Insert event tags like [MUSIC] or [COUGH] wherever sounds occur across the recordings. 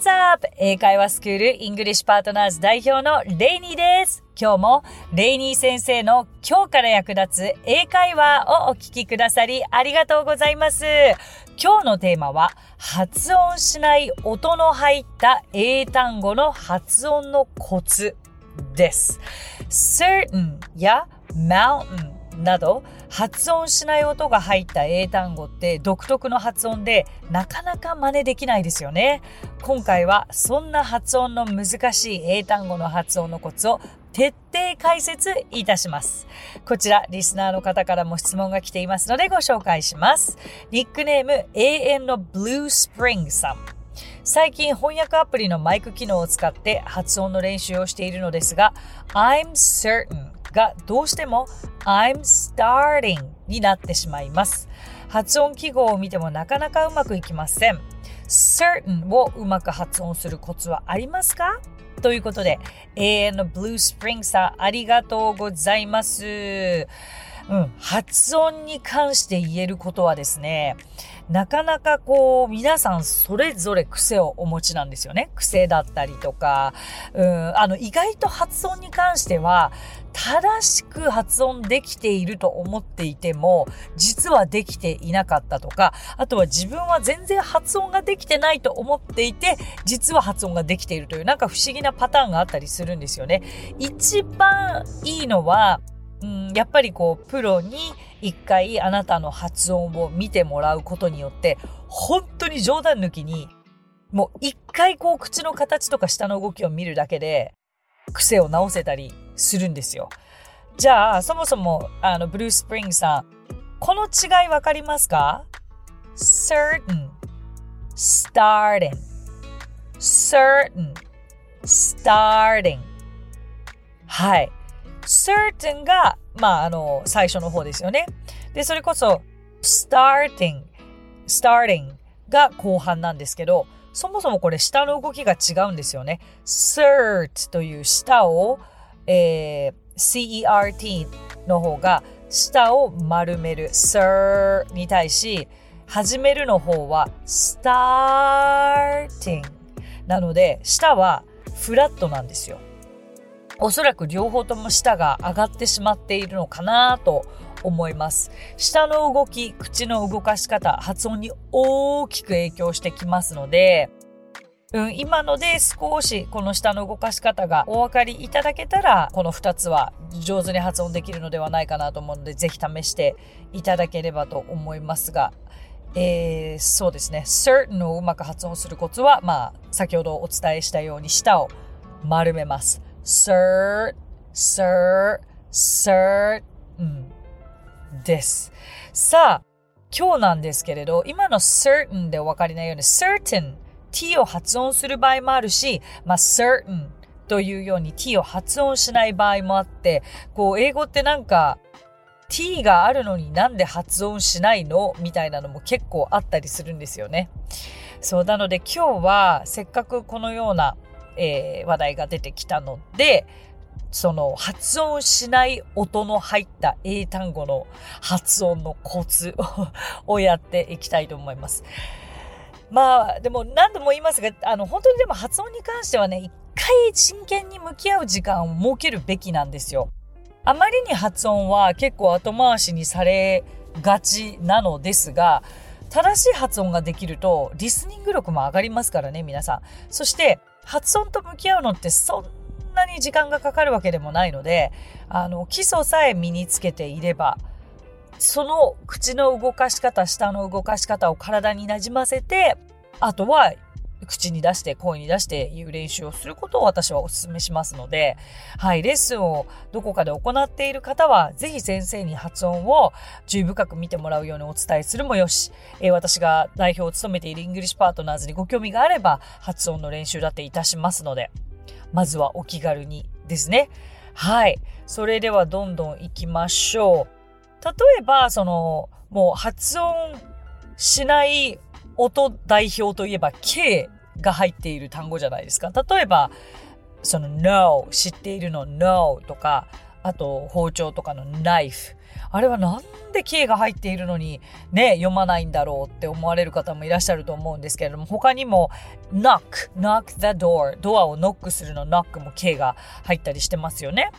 What's up? 英会話スクール English Partners 代表のレイニーです。今日もレイニー先生の今日から役立つ英会話をお聞きくださりありがとうございます。今日のテーマは発音しない音の入った英単語の発音のコツです。certain や mountain など発音しない音が入った英単語って独特の発音でなかなか真似できないですよね。今回はそんな発音の難しい英単語の発音のコツを徹底解説いたします。こちら、リスナーの方からも質問が来ていますのでご紹介します。ニックネーム、永遠のブルースプリングさん。最近翻訳アプリのマイク機能を使って発音の練習をしているのですが、I'm certain がどうしても I'm starting になってしまいます。発音記号を見てもなかなかうまくいきません。certain をうまく発音するコツはありますか？ということで、永遠のブルースプリングさんありがとうございます。うん、発音に関して言えることはですね、なかなかこう、皆さんそれぞれ癖をお持ちなんですよね。癖だったりとか、うん、あの、意外と発音に関しては、正しく発音できていると思っていても、実はできていなかったとか、あとは自分は全然発音ができてないと思っていて、実は発音ができているという、なんか不思議なパターンがあったりするんですよね。一番いいのは、うん、やっぱりこう、プロに一回あなたの発音を見てもらうことによって、本当に冗談抜きに、もう一回こう口の形とか下の動きを見るだけで、癖を直せたりするんですよ。じゃあ、そもそも、あの、ブルースプリングさん、この違いわかりますか ?certain, starting, certain, starting. はい。certain が、まあ、あの、最初の方ですよね。で、それこそ、starting, starting が後半なんですけど、そもそもこれ下の動きが違うんですよね。cert という下を、えー、cert の方が下を丸める sir に対し、始めるの方は starting なので、下はフラットなんですよ。おそらく両方とも舌が上がってしまっているのかなと思います。舌の動き、口の動かし方、発音に大きく影響してきますので、うん、今ので少しこの下の動かし方がお分かりいただけたら、この2つは上手に発音できるのではないかなと思うので、ぜひ試していただければと思いますが、えー、そうですね。certain をうまく発音するコツは、まあ、先ほどお伝えしたように舌を丸めます。cert, cert, cert, うん、です。さあ、今日なんですけれど、今の certain でお分かりないように certain, t を発音する場合もあるし、まあ certain というように t を発音しない場合もあって、こう英語ってなんか t があるのになんで発音しないの？みたいなのも結構あったりするんですよね。そう、なので今日はせっかくこのようなえー、話題が出てきたので、その発音しない音の入った英単語の発音のコツをやっていきたいと思います。まあ、でも何度も言いますが、あの、本当にでも発音に関してはね、一回真剣に向き合う時間を設けるべきなんですよ。あまりに発音は結構後回しにされがちなのですが、正しい発音ができると、リスニング力も上がりますからね、皆さん。そして、発音と向き合うのってそんなに時間がかかるわけでもないので、あの、基礎さえ身につけていれば、その口の動かし方、舌の動かし方を体になじませて、あとは口に出して声に出して言う練習をすることを私はお勧めしますので、はい、レッスンをどこかで行っている方は、ぜひ先生に発音を注意深く見てもらうようにお伝えするもよし、えー、私が代表を務めている English Partners にご興味があれば、発音の練習だっていたしますので、まずはお気軽にですね。はい。それではどんどん行きましょう。例えば、その、もう発音しない音代表といえば K が入っている単語じゃないですか。例えば、その no 知っているの？no とかあと包丁とかのナイフ。あれはなんで K が入っているのにね、読まないんだろうって思われる方もいらっしゃると思うんですけれども、他にも knock, knock the door, ドアをノックするの knock も K が入ったりしてますよね。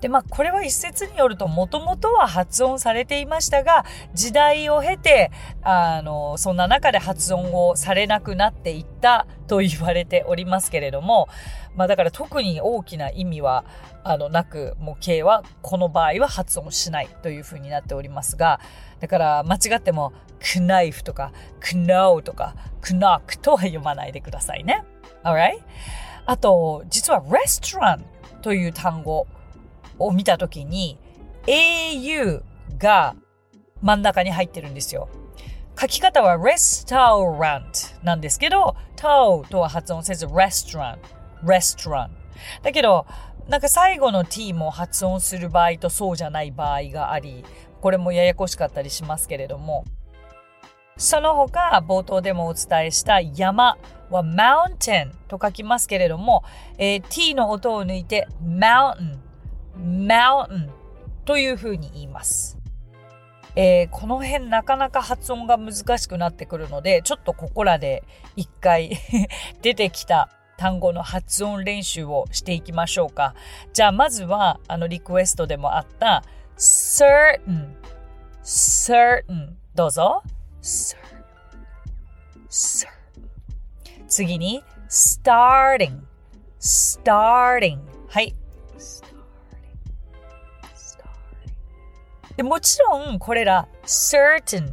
で、まあ、これは一説によると、もともとは発音されていましたが、時代を経て、あの、そんな中で発音をされなくなっていったと言われておりますけれども、まあ、だから特に大きな意味は、あの、なく、もう、K は、この場合は発音しないというふうになっておりますが、だから、間違っても、クナイフとか、クノーとか、クノックとは読まないでくださいね。alright? あと、実は、レストランという単語、を見たときに au が真ん中に入ってるんですよ。書き方は restaurant なんですけど、to とは発音せず restaurant, restaurant。だけど、なんか最後の t も発音する場合とそうじゃない場合があり、これもややこしかったりしますけれども、その他、冒頭でもお伝えした山は mountain と書きますけれども、えー、t の音を抜いて mountain mountain というふうに言います。えー、この辺なかなか発音が難しくなってくるので、ちょっとここらで一回 [LAUGHS] 出てきた単語の発音練習をしていきましょうか。じゃあまずは、あのリクエストでもあった certain, certain どうぞ。Sir. Sir. 次に starting, starting はい。でもちろんこれら certain,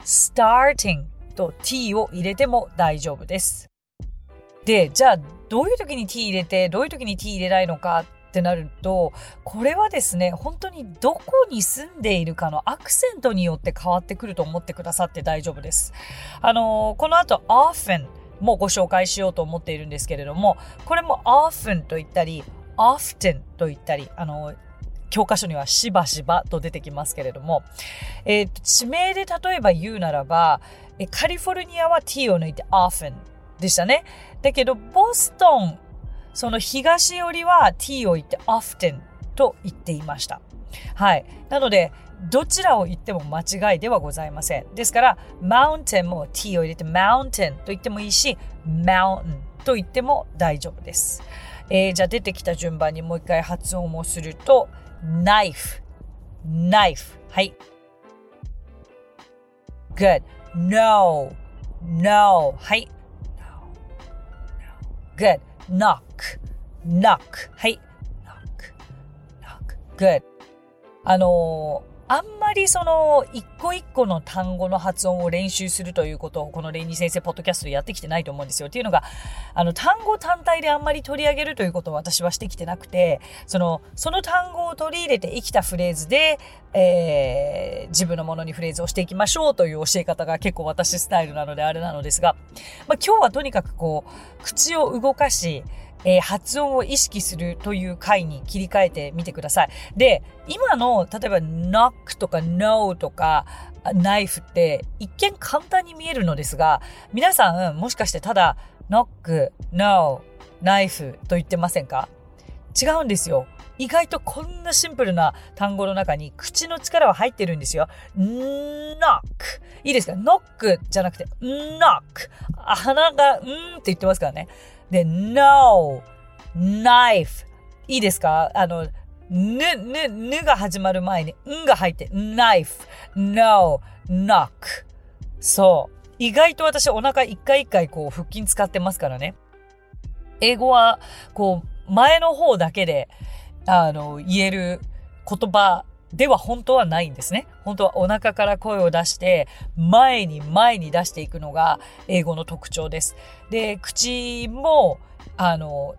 starting と t を入れても大丈夫です。で、じゃあどういう時に t 入れてどういう時に t 入れないのかってなると、これはですね、本当にどこに住んでいるかのアクセントによって変わってくると思ってくださって大丈夫です。あのこの後 often もご紹介しようと思っているんですけれども、これも often と言ったり、often と言ったり、あの、教科書にはしばしばと出てきますけれども、えー、地名で例えば言うならば、カリフォルニアは t を抜いて often でしたね。だけど、ボストン、その東寄りは t を言って often と言っていました。はい。なので、どちらを言っても間違いではございません。ですから、mountain も t を入れて mountain と言ってもいいし、mountain と言っても大丈夫です。えー、じゃあ出てきた順番にもう一回発音をすると、knife, knife. はい。good. no, no. はい。good. knock, knock. はい。knock, knock. good. あのー あんまりその一個一個の単語の発音を練習するということをこのレイニー先生ポッドキャストでやってきてないと思うんですよ。っていうのが、あの単語単体であんまり取り上げるということを私はしてきてなくて、その、その単語を取り入れて生きたフレーズで、えー、自分のものにフレーズをしていきましょうという教え方が結構私スタイルなのであれなのですが、まあ今日はとにかくこう、口を動かし、えー、発音を意識するという回に切り替えてみてください。で、今の、例えば knock とか no とか、ナイフって一見簡単に見えるのですが、皆さんもしかしてただ knock, no, ナイフと言ってませんか？違うんですよ。意外とこんなシンプルな単語の中に口の力は入ってるんですよ。knock。いいですか ?knock じゃなくて knock。鼻がんーって言ってますからね。で、no, knife. いいですか？あの、ぬ、ぬ、ぬが始まる前に、んが入って、knife, no, knock. そう。意外と私お腹一回一回こう腹筋使ってますからね。英語は、こう、前の方だけで、あの、言える言葉では本当はないんですね。本当はお腹から声を出して、前に前に出していくのが英語の特徴です。で、口も、あの、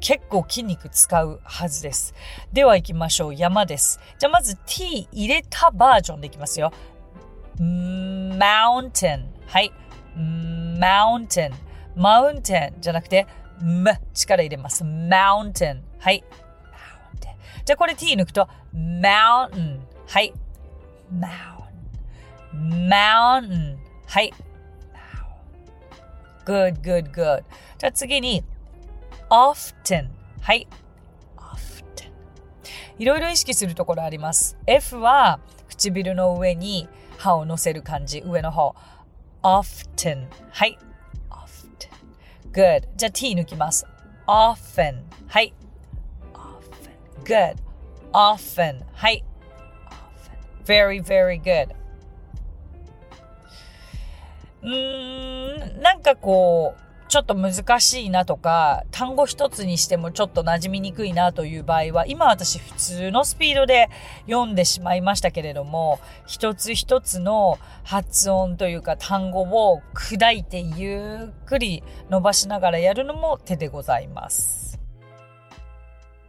結構筋肉使うはずです。では行きましょう。山です。じゃあまず t 入れたバージョンでいきますよ。mountain。はい。mountain。mountain じゃなくて、m 力入れます。mountain。はい。じゃあこれ t 抜くと mountain はい mountain mountain はい good good good じゃあ次に often はい often いろいろ意識するところあります。F は唇の上に歯を乗せる感じ、上の方。often。はい。often。good。じゃあ t 抜きます。often。はい。good。often。はい。very, very good. うーん、なんかこう、ちょっと難しいなとか、単語一つにしてもちょっと馴染みにくいなという場合は、今私普通のスピードで読んでしまいましたけれども、一つ一つの発音というか単語を砕いてゆっくり伸ばしながらやるのも手でございます。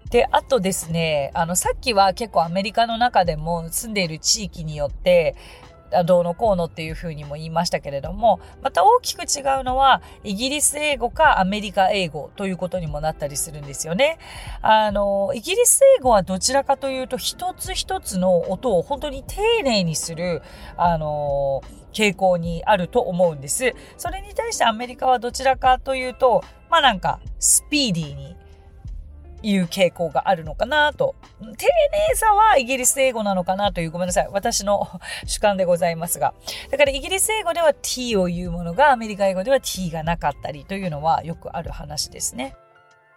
で、あとですね、あの、さっきは結構アメリカの中でも住んでいる地域によって、どうのこうのっていうふうにも言いましたけれども、また大きく違うのは、イギリス英語かアメリカ英語ということにもなったりするんですよね。あの、イギリス英語はどちらかというと、一つ一つの音を本当に丁寧にする、あの、傾向にあると思うんです。それに対してアメリカはどちらかというと、まあなんか、スピーディーにいう傾向があるのかなと。丁寧さはイギリス英語なのかなという、ごめんなさい。私の主観でございますが。だからイギリス英語では t を言うものがアメリカ英語では t がなかったりというのはよくある話ですね。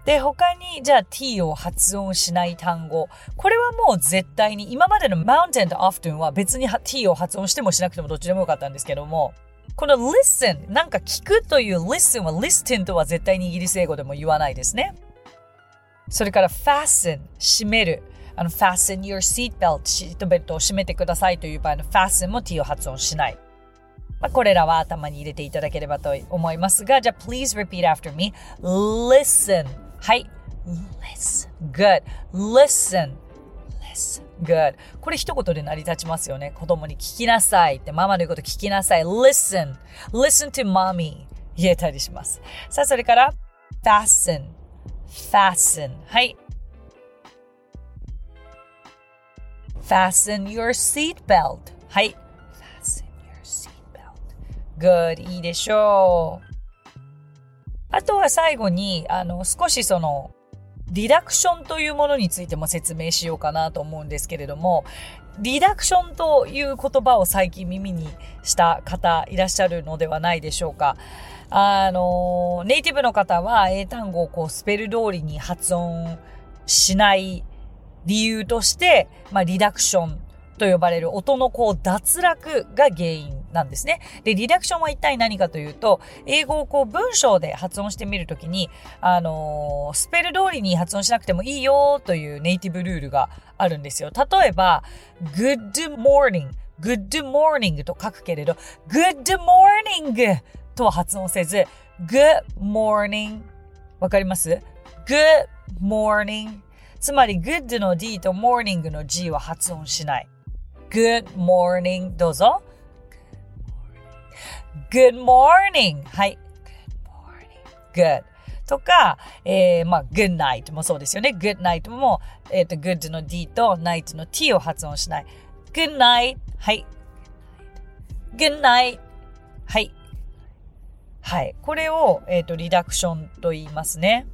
で、他に、じゃあ t を発音しない単語。これはもう絶対に、今までの mountain と often は別に t を発音してもしなくてもどっちでもよかったんですけども、この listen、なんか聞くという listen は listen とは絶対にイギリス英語でも言わないですね。それから fasten 閉めるあの fasten your seatbelt シートベルトを閉めてくださいという場合の fasten も t を発音しない。まあ、これらは頭に入れていただければと思いますが、じゃあ please repeat after me. Listen. はい。Listen. Good. Listen. Listen. Good. これ一言で成り立ちますよね。子供に聞きなさいって、ママの言うこと聞きなさい。Listen. Listen to mommy. 言えたりします。さあ、それから fasten. Fasten. はい fasten your seatbelt はい fasten your seatbelt good. いいでしょう。あとは最後にあの少しそのリダクションというものについても説明しようかなと思うんですけれども、リダクションという言葉を最近耳にした方いらっしゃるのではないでしょうか。あの、ネイティブの方は英単語をこうスペル通りに発音しない理由として、まあ、リダクションと呼ばれる音のこう脱落が原因なんですね。で、リダクションは一体何かというと、英語をこう文章で発音してみるときに、あのー、スペル通りに発音しなくてもいいよというネイティブルールがあるんですよ。例えば、good morning, good morning と書くけれど、good morning とは発音せず、good morning わかります ?good morning つまり good の d と morning の g は発音しない。good morning どうぞ。Good morning はい。good morning good とか、えー、まあ、good night もそうですよね。good night も、えっ、ー、と、good の d と night の t を発音しない。good night はい。good night はい。はい。これを、えっ、ー、と、リダクションと言いますね。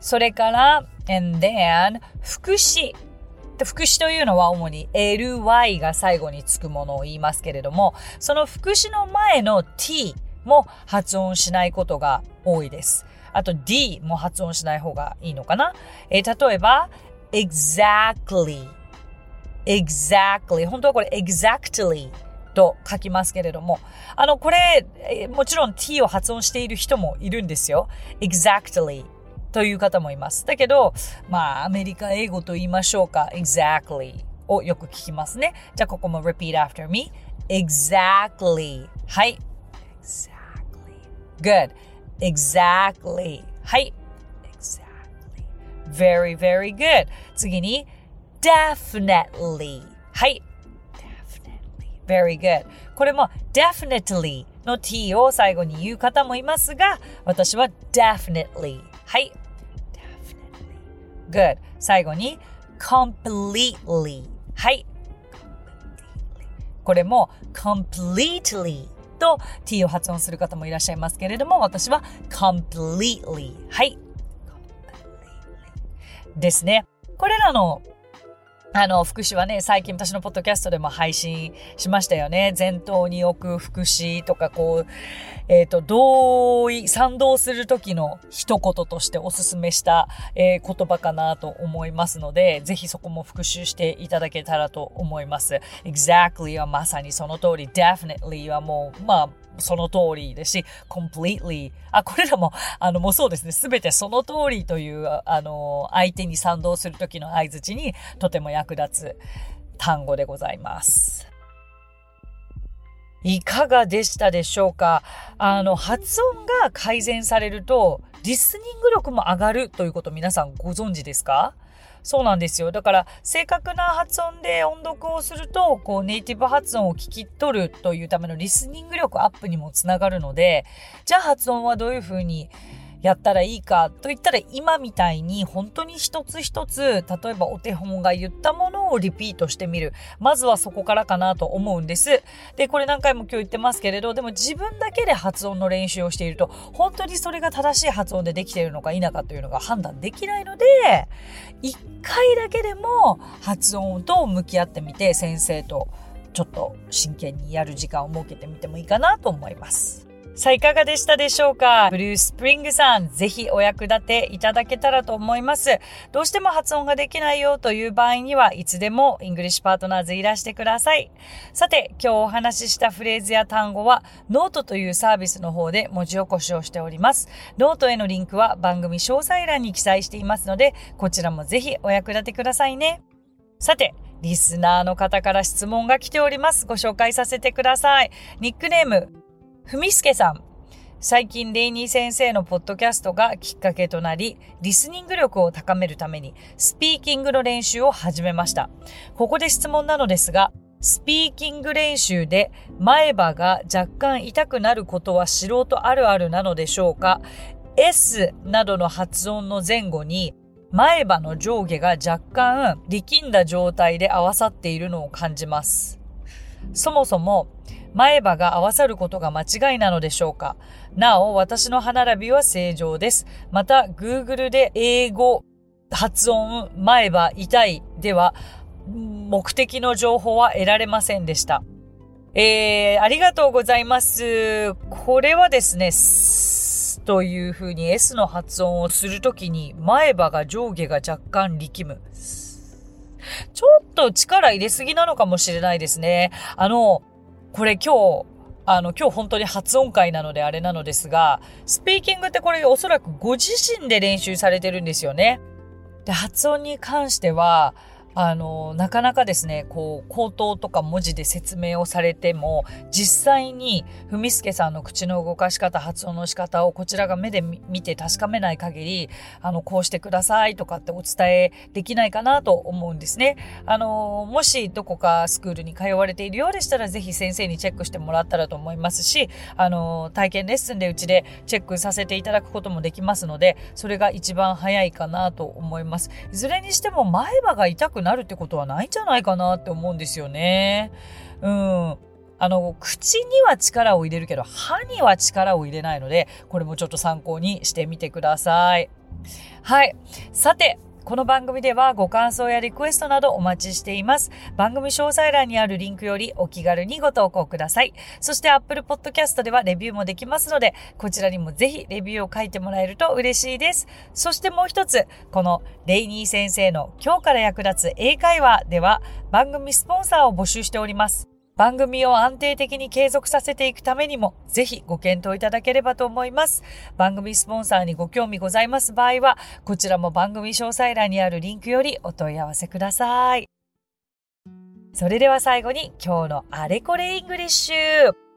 それから、and then、副詞。で副詞というのは主に ly が最後につくものを言いますけれども、その副詞の前の t も発音しないことが多いです。あと d も発音しない方がいいのかな？えー、例えば、exactly, exactly 本当はこれ exactly と書きますけれども、あの、これ、もちろん t を発音している人もいるんですよ。exactly という方もいます。だけど、まあ、アメリカ英語と言いましょうか。exactly をよく聞きますね。じゃあ、ここも repeat after me. exactly はい。exactly good exactly はい。exactly very very good 次に definitely はい。very good. これも definitely の t を最後に言う方もいますが、私は definitely。はい。good. 最後に completely. はい。これも completely と t を発音する方もいらっしゃいますけれども私は completely. はい。ですね。これらのあの、副詞はね、最近私のポッドキャストでも配信しましたよね。前頭に置く副詞とか、こう、えっ、ー、と、同意、賛同するときの一言としておすすめした、えー、言葉かなと思いますので、ぜひそこも復習していただけたらと思います。exactly はまさにその通り、definitely はもう、まあ、その通りですし、completely。あ、これらも、あの、もうそうですね。すべてその通りという、あの、相手に賛同するときの合図にとても役立つ単語でございます。いかがでしたでしょうか？あの、発音が改善されると、リスニング力も上がるということ皆さんご存知ですか？そうなんですよ。だから、正確な発音で音読をすると、こう、ネイティブ発音を聞き取るというためのリスニング力アップにもつながるので、じゃあ発音はどういうふうにやったらいいかと言ったら今みたいに本当に一つ一つ例えばお手本が言ったものをリピートしてみるまずはそこからかなと思うんですでこれ何回も今日言ってますけれどでも自分だけで発音の練習をしていると本当にそれが正しい発音でできているのか否かというのが判断できないので一回だけでも発音と向き合ってみて先生とちょっと真剣にやる時間を設けてみてもいいかなと思います。さあ、いかがでしたでしょうか？ブルースプリングさん、ぜひお役立ていただけたらと思います。どうしても発音ができないよという場合には、いつでも English Partners いらしてください。さて、今日お話ししたフレーズや単語は、ノートというサービスの方で文字起こしをしております。ノートへのリンクは番組詳細欄に記載していますので、こちらもぜひお役立てくださいね。さて、リスナーの方から質問が来ております。ご紹介させてください。ニックネーム、ふみすけさん。最近レイニー先生のポッドキャストがきっかけとなり、リスニング力を高めるためにスピーキングの練習を始めました。ここで質問なのですが、スピーキング練習で前歯が若干痛くなることは素人あるあるなのでしょうか ?S などの発音の前後に前歯の上下が若干力んだ状態で合わさっているのを感じます。そもそも前歯が合わさることが間違いなのでしょうか？なお、私の歯並びは正常です。また、Google で英語、発音、前歯、痛いでは、目的の情報は得られませんでした。えー、ありがとうございます。これはですね、という風に S の発音をするときに前歯が上下が若干力む。ちょっと力入れすぎなのかもしれないですね。あの、これ今日、あの、今日本当に発音会なのであれなのですが、スピーキングってこれおそらくご自身で練習されてるんですよね。で、発音に関しては、あの、なかなかですね、こう、口頭とか文字で説明をされても、実際に、ふみすけさんの口の動かし方、発音の仕方をこちらが目で見て確かめない限り、あの、こうしてくださいとかってお伝えできないかなと思うんですね。あの、もしどこかスクールに通われているようでしたら、ぜひ先生にチェックしてもらったらと思いますし、あの、体験レッスンでうちでチェックさせていただくこともできますので、それが一番早いかなと思います。いずれにしても前歯が痛くくなるってことはないんじゃないかなって思うんですよね。うん。あの、口には力を入れるけど、歯には力を入れないので、これもちょっと参考にしてみてください。はい。さて、この番組ではご感想やリクエストなどお待ちしています。番組詳細欄にあるリンクよりお気軽にご投稿ください。そして Apple Podcast ではレビューもできますので、こちらにもぜひレビューを書いてもらえると嬉しいです。そしてもう一つ、このレイニー先生の今日から役立つ英会話では番組スポンサーを募集しております。番組を安定的に継続させていくためにも、ぜひご検討いただければと思います。番組スポンサーにご興味ございます場合は、こちらも番組詳細欄にあるリンクよりお問い合わせください。それでは最後に今日のあれこれ English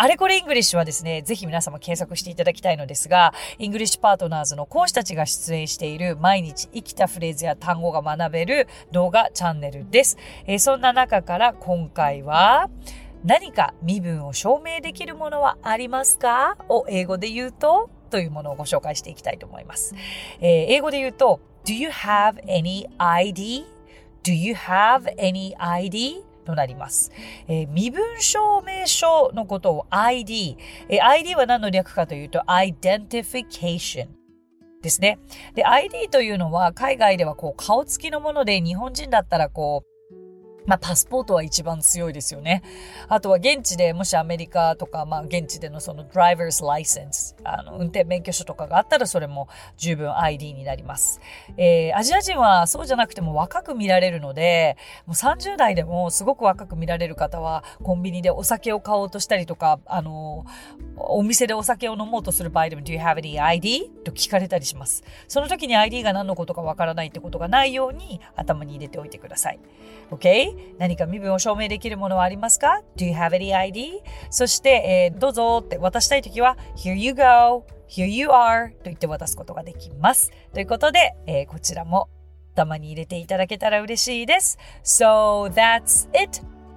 あれこれ English はですね、ぜひ皆様検索していただきたいのですが、 English Partners の講師たちが出演している毎日生きたフレーズや単語が学べる動画チャンネルです。えー、そんな中から今回は、何か身分を証明できるものはありますか？を英語で言うとというものをご紹介していきたいと思います。えー、英語で言うと、Do you have any ID?Do you have any ID? となります。えー、身分証明書のことを ID、えー、ID は何の略かというと Identification。ですね。で、ID というのは海外ではこう顔つきのもので日本人だったらこうまあ、パスポートは一番強いですよね。あとは現地でもしアメリカとか、まあ、現地でのその driver's license、あの、運転免許証とかがあったらそれも十分 ID になります。えー、アジア人はそうじゃなくても若く見られるので、もう30代でもすごく若く見られる方は、コンビニでお酒を買おうとしたりとか、あの、お店でお酒を飲もうとする場合でも、Do you have any ID? と聞かれたりします。その時に ID が何のことかわからないってことがないように頭に入れておいてください。OK? 何か身分を証明できるものはありますか ?Do you have any ID? そして、えー、どうぞって渡したいときは Here you go, here you are と言って渡すことができます。ということで、えー、こちらも頭に入れていただけたら嬉しいです。So that's it!